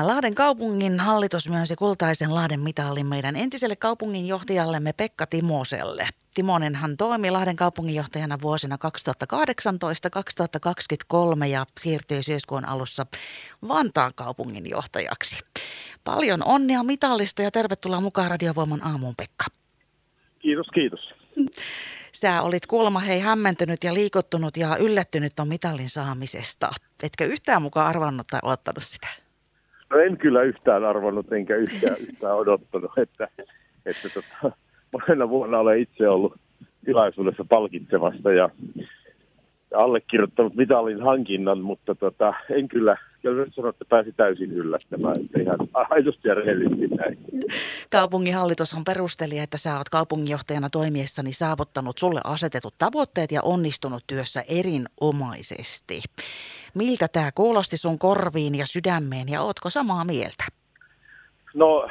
Lahden kaupungin hallitus myönsi kultaisen Lahden mitallin meidän entiselle kaupunginjohtajallemme Pekka Timoselle. Timonenhan toimi Lahden kaupunginjohtajana vuosina 2018-2023 ja siirtyi syyskuun alussa Vantaan kaupunginjohtajaksi. Paljon onnea mitallista ja tervetuloa mukaan Radiovoiman aamuun Pekka. Kiitos, kiitos. Sä olit kuulemma hei hämmentynyt ja liikuttunut ja yllättynyt ton mitallin saamisesta. Etkö yhtään mukaan arvannut tai odottanut sitä? No en kyllä yhtään arvannut enkä yhtään, yhtään odottanut, että, että tota, monena vuonna olen itse ollut tilaisuudessa palkitsemassa ja allekirjoittanut mitallin hankinnan, mutta tota, en kyllä, kyllä sanoa, että pääsi täysin yllättämään, että ihan aidosti ja rehellisesti näin. Kaupunginhallitushan perusteli, että sä oot kaupunginjohtajana toimiessani saavuttanut sulle asetetut tavoitteet ja onnistunut työssä erinomaisesti. Miltä tämä kuulosti sun korviin ja sydämeen ja ootko samaa mieltä? No,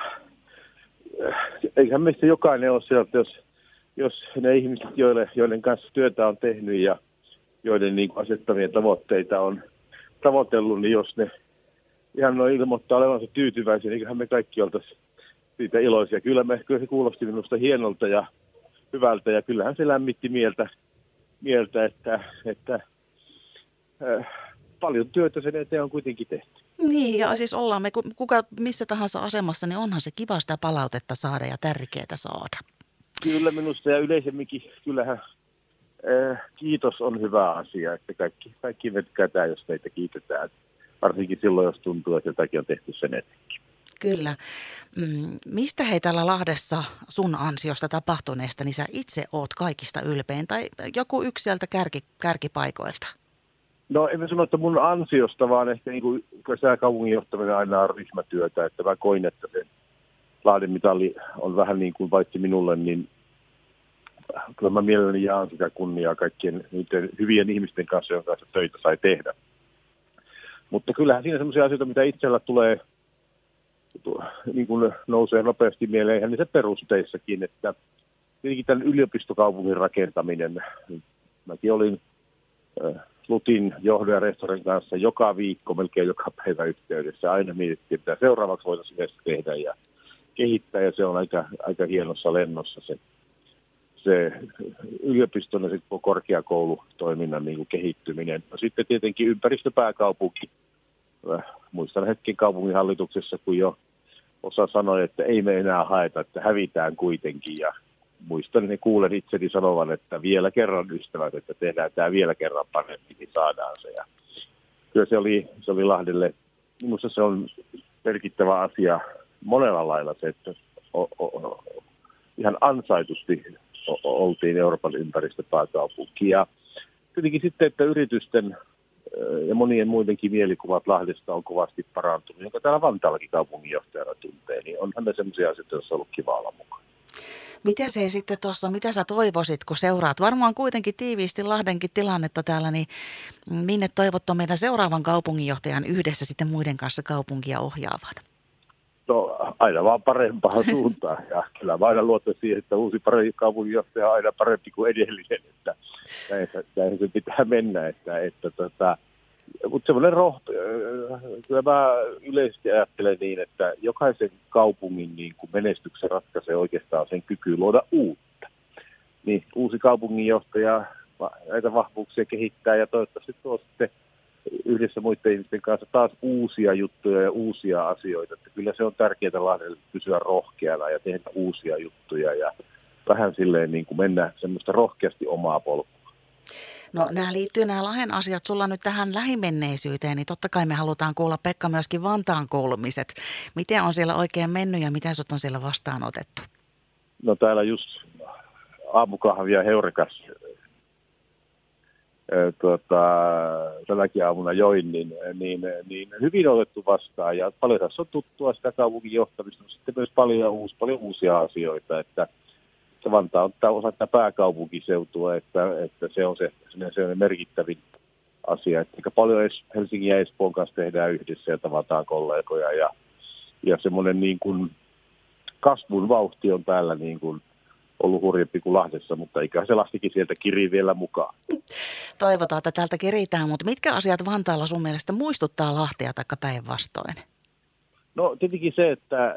eihän meistä jokainen ole sieltä, jos, jos ne ihmiset, joille, joiden kanssa työtä on tehnyt ja – joiden niin asettamia tavoitteita on tavoitellut, niin jos ne ihan noin ilmoittaa olevansa tyytyväisiä, niin eiköhän me kaikki oltaisiin siitä iloisia. Kyllä, me, kyllä se kuulosti minusta hienolta ja hyvältä ja kyllähän se lämmitti mieltä, mieltä että, että äh, paljon työtä sen eteen on kuitenkin tehty. Niin, ja siis ollaan me kuka missä tahansa asemassa, niin onhan se kiva sitä palautetta saada ja tärkeää saada. Kyllä minusta ja yleisemminkin, kyllähän Eh, kiitos on hyvä asia, että kaikki, kaikki me tykätään, jos teitä kiitetään. Varsinkin silloin, jos tuntuu, että jotakin on tehty sen eteenkin. Kyllä. Mm, mistä hei täällä Lahdessa sun ansiosta tapahtuneesta, niin sä itse oot kaikista ylpein tai joku yksi sieltä kärki, kärkipaikoilta? No en mä sano, että mun ansiosta, vaan ehkä niin kuin kaupungin johtaminen aina on ryhmätyötä, että mä koin, että se Lahden mitalli on vähän niin kuin paitsi minulle, niin kyllä mä mielelläni jaan sitä kunniaa kaikkien niiden hyvien ihmisten kanssa, joiden kanssa töitä sai tehdä. Mutta kyllähän siinä sellaisia asioita, mitä itsellä tulee, niin kuin nousee nopeasti mieleen, ihan niissä perusteissakin, että tietenkin tämän yliopistokaupungin rakentaminen, mäkin olin Lutin johdon ja rehtorin kanssa joka viikko, melkein joka päivä yhteydessä. Aina mietittiin, että seuraavaksi voitaisiin tehdä ja kehittää, ja se on aika, aika hienossa lennossa se se yliopiston ja se korkeakoulutoiminnan niin kuin kehittyminen. No sitten tietenkin ympäristöpääkaupunki. Äh, muistan hetken kaupunginhallituksessa, kun jo osa sanoi, että ei me enää haeta, että hävitään kuitenkin. Ja muistan ne kuulen itseni sanovan, että vielä kerran ystävät, että tehdään tämä vielä kerran paremmin, niin saadaan se. Ja kyllä se oli, se oli Lahdelle, minusta se on merkittävä asia monella lailla se, että o, o, ihan ansaitusti oltiin Euroopan ympäristöpääkaupunki. Ja kuitenkin sitten, että yritysten ja monien muidenkin mielikuvat Lahdesta on kovasti parantunut, jonka täällä Vantaallakin kaupunginjohtajana tuntee, niin onhan ne sellaisia asioita, joissa on ollut kiva olla mukaan. Miten se sitten tuossa, mitä sä toivoisit, kun seuraat varmaan kuitenkin tiiviisti Lahdenkin tilannetta täällä, niin minne toivot meidän seuraavan kaupunginjohtajan yhdessä sitten muiden kanssa kaupunkia ohjaavan? No aina vaan parempaan suuntaan. Ja kyllä mä aina luotan siihen, että uusi kaupunginjohtaja on aina parempi kuin edellinen. Että näin, näin se pitää mennä. Että, että tota, mutta semmoinen rohto, kyllä mä yleisesti ajattelen niin, että jokaisen kaupungin niin kuin menestyksen ratkaisee oikeastaan sen kyky luoda uutta. Niin uusi kaupunginjohtaja näitä vahvuuksia kehittää ja toivottavasti tuo sitten yhdessä muiden ihmisten kanssa taas uusia juttuja ja uusia asioita. Että kyllä se on tärkeää Lahdelle pysyä rohkeana ja tehdä uusia juttuja ja vähän silleen niin kuin mennä semmoista rohkeasti omaa polkua. No nämä liittyy nämä Lahden asiat sulla nyt tähän lähimenneisyyteen, niin totta kai me halutaan kuulla Pekka myöskin Vantaan kuulumiset. Miten on siellä oikein mennyt ja miten sut on siellä vastaanotettu? No täällä just aamukahvia Heurekas tuota, tälläkin aamuna join, niin, niin, niin hyvin otettu vastaan. Ja paljon tässä on tuttua sitä kaupungin johtamista, mutta sitten myös paljon, uusi, paljon uusia asioita, että se Vantaa on osa tätä pääkaupunkiseutua, että, että se on se, se on merkittävin asia. Että paljon Helsingin ja Espoon kanssa tehdään yhdessä ja tavataan kollegoja ja, ja semmoinen niin kuin kasvun vauhti on täällä niin kuin ollut hurjempi kuin Lahdessa, mutta eikä se lastikin sieltä kiri vielä mukaan. Toivotaan, että täältä keritään, mutta mitkä asiat Vantaalla sun mielestä muistuttaa Lahtea tai päinvastoin? No tietenkin se, että äh,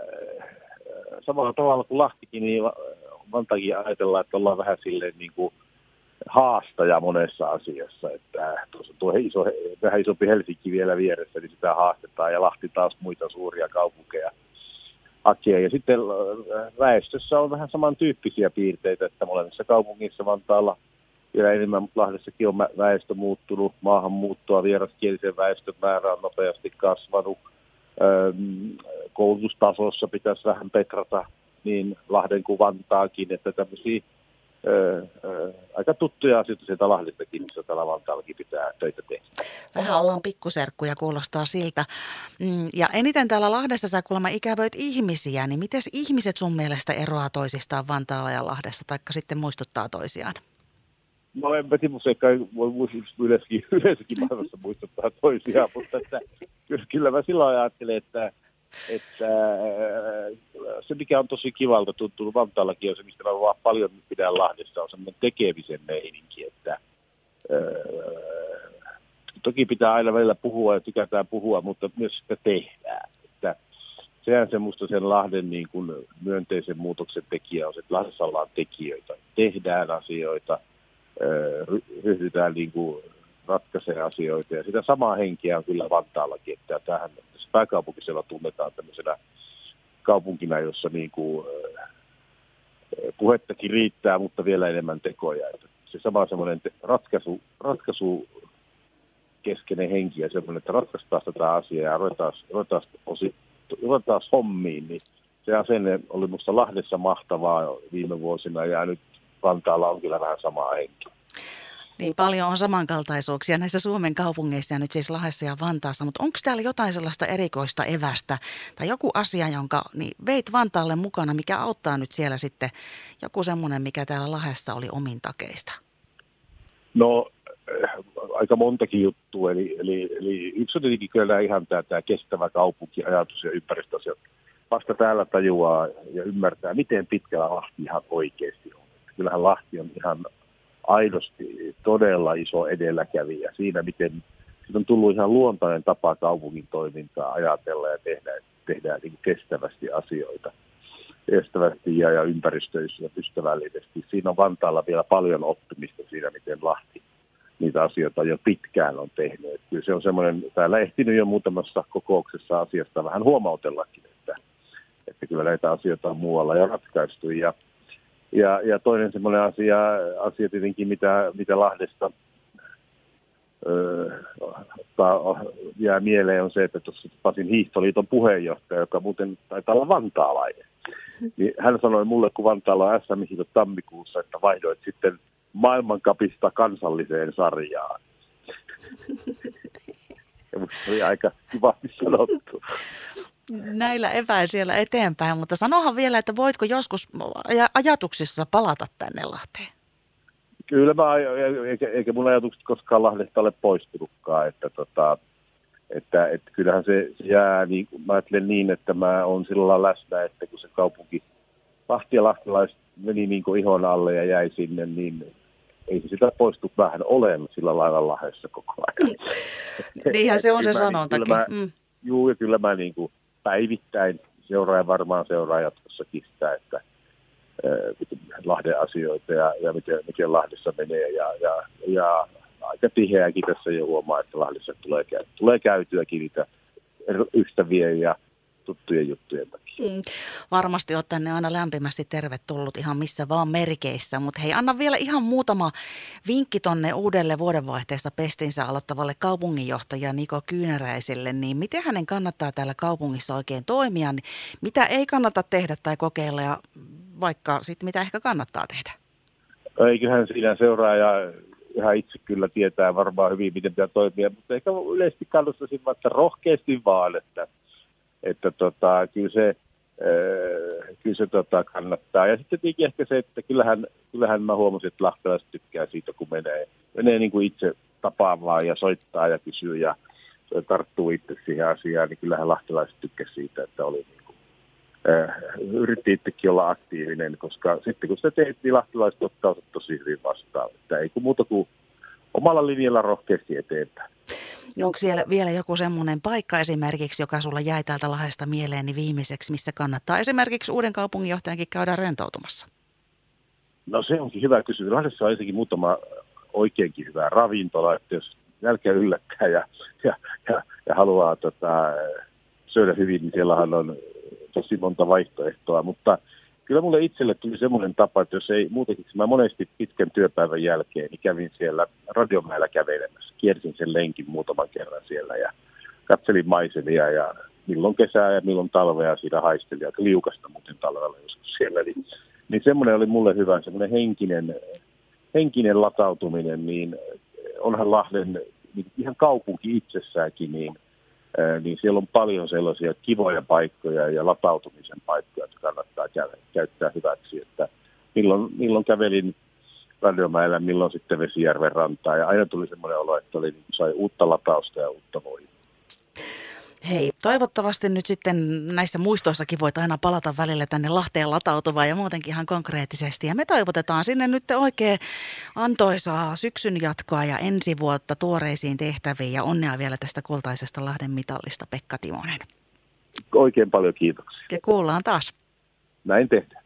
samalla tavalla kuin Lahtikin, niin Vantaakin ajatellaan, että ollaan vähän silleen niin kuin haastaja monessa asiassa. Että tuossa tuo iso, vähän isompi Helsinki vielä vieressä, niin sitä haastetaan ja Lahti taas muita suuria kaupunkeja hakee. Ja sitten äh, väestössä on vähän samantyyppisiä piirteitä, että molemmissa kaupungissa Vantaalla vielä enemmän, mutta Lahdessakin on väestö muuttunut, maahanmuuttoa, vieraskielisen väestön määrä on nopeasti kasvanut. Koulutustasossa pitäisi vähän petrata niin Lahden kuin Vantaakin, että tämmöisiä Öö, öö, aika tuttuja asioita sieltä Lahdistakin, missä täällä Vantaallakin pitää töitä tehdä. Vähän ollaan pikkuserkkuja, kuulostaa siltä. Mm, ja eniten täällä Lahdessa sä kuulemma ikävöit ihmisiä, niin miten ihmiset sun mielestä eroaa toisistaan Vantaalla ja Lahdessa, taikka sitten muistuttaa toisiaan? No en mä tiedä, se kai voi yleensäkin, yleensäkin maailmassa muistuttaa toisiaan, mutta että, kyllä mä silloin ajattelen, että että äh, se, mikä on tosi kivalta tuntunut Vantaallakin, on se, mistä mä vaan paljon pidän Lahdessa, on semmoinen tekemisen meininki, että äh, toki pitää aina välillä puhua ja tykätään puhua, mutta myös sitä tehdään. Että sehän se musta sen Lahden niin kuin myönteisen muutoksen tekijä on, että Lahdessa ollaan tekijöitä. Tehdään asioita, äh, ryhdytään niin kuin ratkaisee asioita. Ja sitä samaa henkeä on kyllä Vantaallakin, että tähän pääkaupunkisella tunnetaan tämmöisenä kaupunkina, jossa niin kuin, puhettakin riittää, mutta vielä enemmän tekoja. Että se sama semmoinen ratkaisu, ratkaisu keskeinen henki ja semmoinen, että ratkaistaan tätä asiaa ja ruvetaan, ruvetaan, osi, hommiin, niin se asenne oli minusta Lahdessa mahtavaa viime vuosina ja nyt Vantaalla on kyllä vähän sama henki. Niin paljon on samankaltaisuuksia näissä Suomen kaupungeissa ja nyt siis Lahdessa ja Vantaassa, mutta onko täällä jotain sellaista erikoista evästä tai joku asia, jonka niin veit Vantaalle mukana, mikä auttaa nyt siellä sitten joku semmoinen, mikä täällä Lahdessa oli omin takeista? No äh, aika montakin juttua, eli, eli, eli yksi on tietenkin kyllä ihan tämä, tämä kestävä kaupunkiajatus ja ympäristöasiat. Vasta täällä tajuaa ja ymmärtää, miten pitkällä Lahti ihan oikeasti on. Kyllähän Lahti on ihan aidosti todella iso edelläkävijä siinä, miten siitä on tullut ihan luontainen tapa kaupungin toimintaa ajatella ja tehdä, tehdään niin kestävästi asioita kestävästi ja, ja ympäristöystävällisesti. Siinä on Vantaalla vielä paljon oppimista siinä, miten Lahti niitä asioita jo pitkään on tehnyt. Kyllä se on semmoinen, täällä ehtinyt jo muutamassa kokouksessa asiasta vähän huomautellakin, että, että kyllä näitä asioita on muualla jo ratkaistu. Ja ja, ja toinen semmoinen asia, asia tietenkin, mitä, mitä Lahdesta öö, jää mieleen, on se, että tuossa Pasin hiihtoliiton puheenjohtaja, joka muuten taitaa olla vantaalainen, niin hän sanoi mulle, kun Vantaalla on sm tammikuussa, että vaihdoit sitten maailmankapista kansalliseen sarjaan. Ja oli aika kivasti sanottu näillä eväin siellä eteenpäin, mutta sanohan vielä, että voitko joskus ajatuksissa palata tänne Lahteen? Kyllä mä, eikä, eikä mun ajatukset koskaan Lahdesta ole poistunutkaan, että, tota, että, että kyllähän se jää, niin, mä ajattelen niin, että mä oon sillä läsnä, että kun se kaupunki Lahti ja lahtilaiset meni niin kuin ihon alle ja jäi sinne, niin ei se sitä poistu vähän olen sillä lailla Lahdessa koko ajan. Niinhän se on se sanontakin. Kyllä mä, mm. Juu, ja kyllä mä niin kuin, päivittäin seuraa ja varmaan seuraa jatkossakin sitä, että Lahden asioita ja, ja miten, miten Lahdessa menee. Ja, ja, ja aika tiheäkin tässä jo huomaa, että Lahdessa tulee, tulee käytyäkin niitä ystävien ja tuttujen juttujen takia. Mm, varmasti olet tänne aina lämpimästi tervetullut ihan missä vaan merkeissä, mutta hei anna vielä ihan muutama vinkki tonne uudelle vuodenvaihteessa pestinsä aloittavalle kaupunginjohtaja Niko Kyynäräiselle, niin miten hänen kannattaa täällä kaupungissa oikein toimia, niin mitä ei kannata tehdä tai kokeilla ja vaikka sitten mitä ehkä kannattaa tehdä? Eiköhän siinä seuraa ja ihan itse kyllä tietää varmaan hyvin, miten pitää toimia, mutta ehkä yleisesti kannustaisin vaikka rohkeasti vaan, että että tota, kyllä se, kyllä se tota, kannattaa. Ja sitten tietenkin ehkä se, että kyllähän, kyllähän mä huomasin, että lahtelaiset tykkää siitä, kun menee, menee niin kuin itse tapaamaan ja soittaa ja kysyy ja tarttuu itse siihen asiaan, niin kyllähän lahtelaiset tykkää siitä, että oli niin kuin, äh, yritti itsekin olla aktiivinen, koska sitten kun sitä teet, niin lahtelaiset ottaa tosi hyvin vastaan. Että ei kun muuta kuin omalla linjalla rohkeasti eteenpäin. Onko siellä vielä joku semmoinen paikka esimerkiksi, joka sulla jäi täältä Lahdesta mieleeni viimeiseksi, missä kannattaa esimerkiksi uuden kaupunginjohtajankin käydä rentoutumassa? No se onkin hyvä kysymys. Lahdessa on ensinnäkin muutama oikeinkin hyvä ravintola, että jos nälkä yllättää ja, ja, ja, ja haluaa tota, syödä hyvin, niin siellähän on tosi monta vaihtoehtoa, mutta kyllä mulle itselle tuli semmoinen tapa, että jos ei muutenkin, mä monesti pitkän työpäivän jälkeen, niin kävin siellä radiomäellä kävelemässä, kiersin sen lenkin muutaman kerran siellä ja katselin maisemia ja milloin kesää ja milloin talvea. Siinä haistelin, aika liukasta muuten talvella joskus siellä, niin, niin semmoinen oli mulle hyvä, semmoinen henkinen, henkinen latautuminen, niin onhan Lahden niin ihan kaupunki itsessäänkin, niin niin siellä on paljon sellaisia kivoja paikkoja ja latautumisen paikkoja, kannattaa käyttää hyväksi. Että milloin, milloin kävelin Radiomäellä, milloin sitten Vesijärven rantaa. Ja aina tuli semmoinen olo, että oli, niin sai uutta latausta ja uutta voimaa. Hei, toivottavasti nyt sitten näissä muistoissakin voit aina palata välillä tänne Lahteen latautuvaan ja muutenkin ihan konkreettisesti. Ja me toivotetaan sinne nyt oikein antoisaa syksyn jatkoa ja ensi vuotta tuoreisiin tehtäviin ja onnea vielä tästä kultaisesta Lahden mitallista Pekka Timonen. Oikein paljon kiitoksia. Ja kuullaan taas. Näin tehdään.